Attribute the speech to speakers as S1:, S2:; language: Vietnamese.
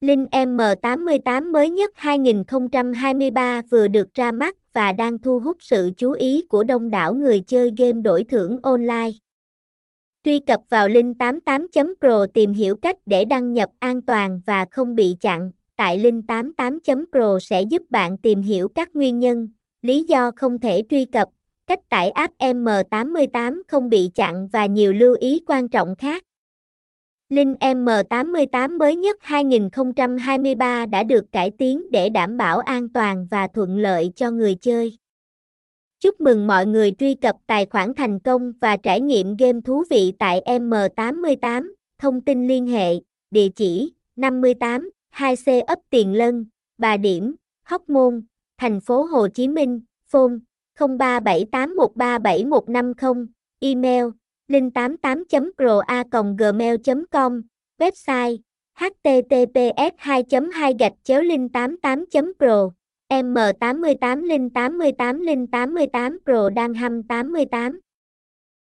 S1: Linh M88 mới nhất 2023 vừa được ra mắt và đang thu hút sự chú ý của đông đảo người chơi game đổi thưởng online. Truy cập vào Linh88.pro tìm hiểu cách để đăng nhập an toàn và không bị chặn. Tại Linh88.pro sẽ giúp bạn tìm hiểu các nguyên nhân, lý do không thể truy cập, cách tải app M88 không bị chặn và nhiều lưu ý quan trọng khác. Linh M88 mới nhất 2023 đã được cải tiến để đảm bảo an toàn và thuận lợi cho người chơi. Chúc mừng mọi người truy cập tài khoản thành công và trải nghiệm game thú vị tại M88. Thông tin liên hệ, địa chỉ 58 2C ấp Tiền Lân, Bà Điểm, Hóc Môn, thành phố Hồ Chí Minh, phone 0378137150, email linh88.pro.gmail.com, website https 2 2 gạch chéo linh 88 pro M88 Linh 88 Linh 88 Pro đang hâm 88